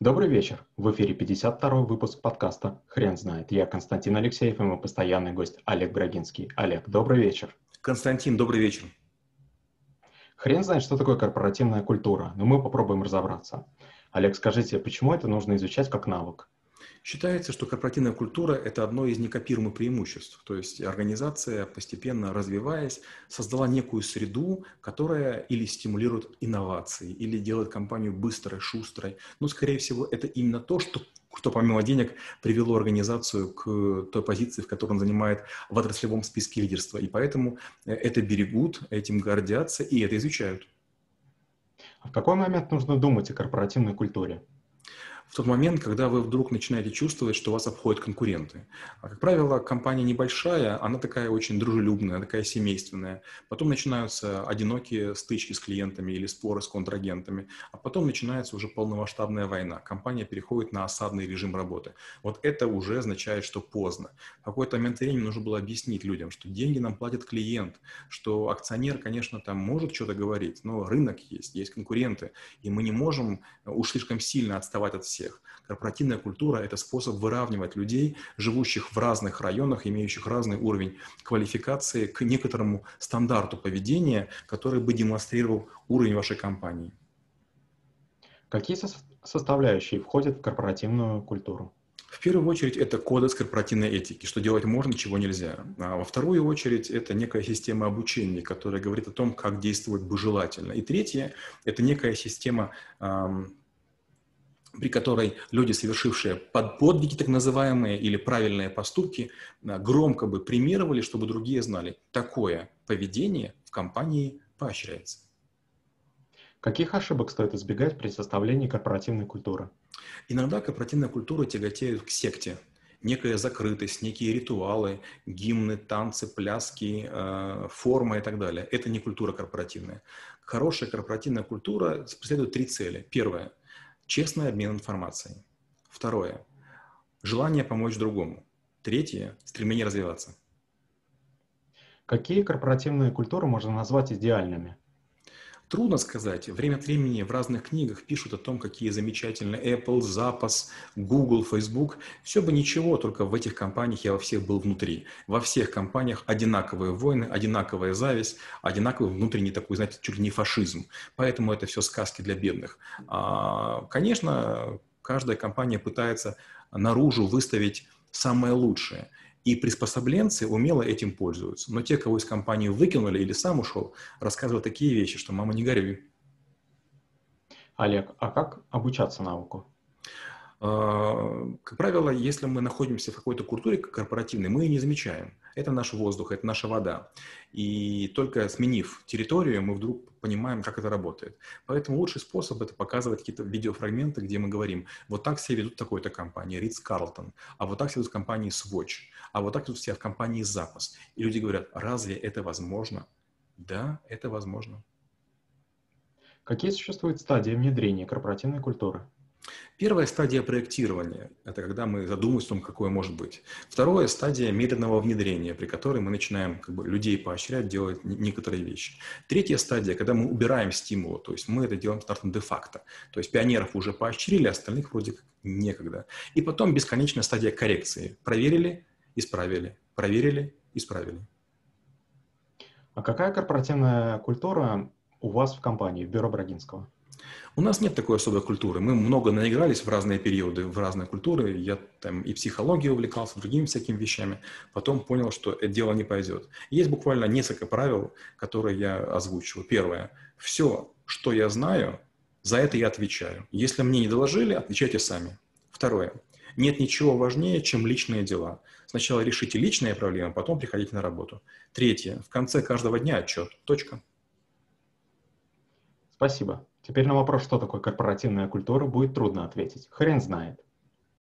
Добрый вечер. В эфире 52-й выпуск подкаста «Хрен знает». Я Константин Алексеев и мой постоянный гость Олег Брагинский. Олег, добрый вечер. Константин, добрый вечер. Хрен знает, что такое корпоративная культура, но мы попробуем разобраться. Олег, скажите, почему это нужно изучать как навык? Считается, что корпоративная культура – это одно из некопируемых преимуществ. То есть организация, постепенно развиваясь, создала некую среду, которая или стимулирует инновации, или делает компанию быстрой, шустрой. Но, скорее всего, это именно то, что что помимо денег привело организацию к той позиции, в которой он занимает в отраслевом списке лидерства. И поэтому э, это берегут, этим гордятся и это изучают. А в какой момент нужно думать о корпоративной культуре? Тот момент, когда вы вдруг начинаете чувствовать, что вас обходят конкуренты. А, как правило, компания небольшая, она такая очень дружелюбная, такая семейственная. Потом начинаются одинокие стычки с клиентами или споры с контрагентами. А потом начинается уже полномасштабная война. Компания переходит на осадный режим работы. Вот это уже означает, что поздно. В какой-то момент времени нужно было объяснить людям, что деньги нам платит клиент, что акционер, конечно, там может что-то говорить, но рынок есть, есть конкуренты, и мы не можем уж слишком сильно отставать от всех всех. Корпоративная культура – это способ выравнивать людей, живущих в разных районах, имеющих разный уровень квалификации, к некоторому стандарту поведения, который бы демонстрировал уровень вашей компании. Какие составляющие входят в корпоративную культуру? В первую очередь это кодекс корпоративной этики, что делать можно, чего нельзя. А во вторую очередь это некая система обучения, которая говорит о том, как действовать бы желательно. И третье – это некая система эм, при которой люди, совершившие подвиги так называемые или правильные поступки, а, громко бы премировали, чтобы другие знали, такое поведение в компании поощряется. Каких ошибок стоит избегать при составлении корпоративной культуры? Иногда корпоративная культура тяготеет к секте. Некая закрытость, некие ритуалы, гимны, танцы, пляски, э, форма и так далее. Это не культура корпоративная. Хорошая корпоративная культура преследует три цели. Первое Честный обмен информацией. Второе. Желание помочь другому. Третье. Стремление развиваться. Какие корпоративные культуры можно назвать идеальными? Трудно сказать. Время от времени в разных книгах пишут о том, какие замечательные Apple, Zappos, Google, Facebook. Все бы ничего, только в этих компаниях я во всех был внутри. Во всех компаниях одинаковые войны, одинаковая зависть, одинаковый внутренний такой, знаете, чуть ли не фашизм. Поэтому это все сказки для бедных. А, конечно, каждая компания пытается наружу выставить самое лучшее – и приспособленцы умело этим пользуются. Но те, кого из компании выкинули или сам ушел, рассказывают такие вещи, что «мама, не горюй». Олег, а как обучаться навыку? А, как правило, если мы находимся в какой-то культуре корпоративной, мы ее не замечаем. Это наш воздух, это наша вода. И только сменив территорию, мы вдруг понимаем, как это работает. Поэтому лучший способ – это показывать какие-то видеофрагменты, где мы говорим, вот так себя ведут такой-то компании, Ritz Carlton, а вот так себя ведут компании Swatch, а вот так ведут себя в компании Запас. И люди говорят, разве это возможно? Да, это возможно. Какие существуют стадии внедрения корпоративной культуры? Первая стадия проектирования – это когда мы задумываемся о том, какое может быть. Вторая стадия медленного внедрения, при которой мы начинаем как бы, людей поощрять делать некоторые вещи. Третья стадия, когда мы убираем стимулы, то есть мы это делаем стартом де-факто. То есть пионеров уже поощрили, остальных вроде как некогда. И потом бесконечная стадия коррекции. Проверили, исправили, проверили, исправили. А какая корпоративная культура у вас в компании, в бюро Брагинского? У нас нет такой особой культуры. Мы много наигрались в разные периоды, в разные культуры. Я там и психологией увлекался, другими всякими вещами. Потом понял, что это дело не пойдет. Есть буквально несколько правил, которые я озвучиваю. Первое. Все, что я знаю, за это я отвечаю. Если мне не доложили, отвечайте сами. Второе. Нет ничего важнее, чем личные дела. Сначала решите личные проблемы, потом приходите на работу. Третье. В конце каждого дня отчет. Точка. Спасибо. Теперь на вопрос, что такое корпоративная культура, будет трудно ответить. Хрен знает.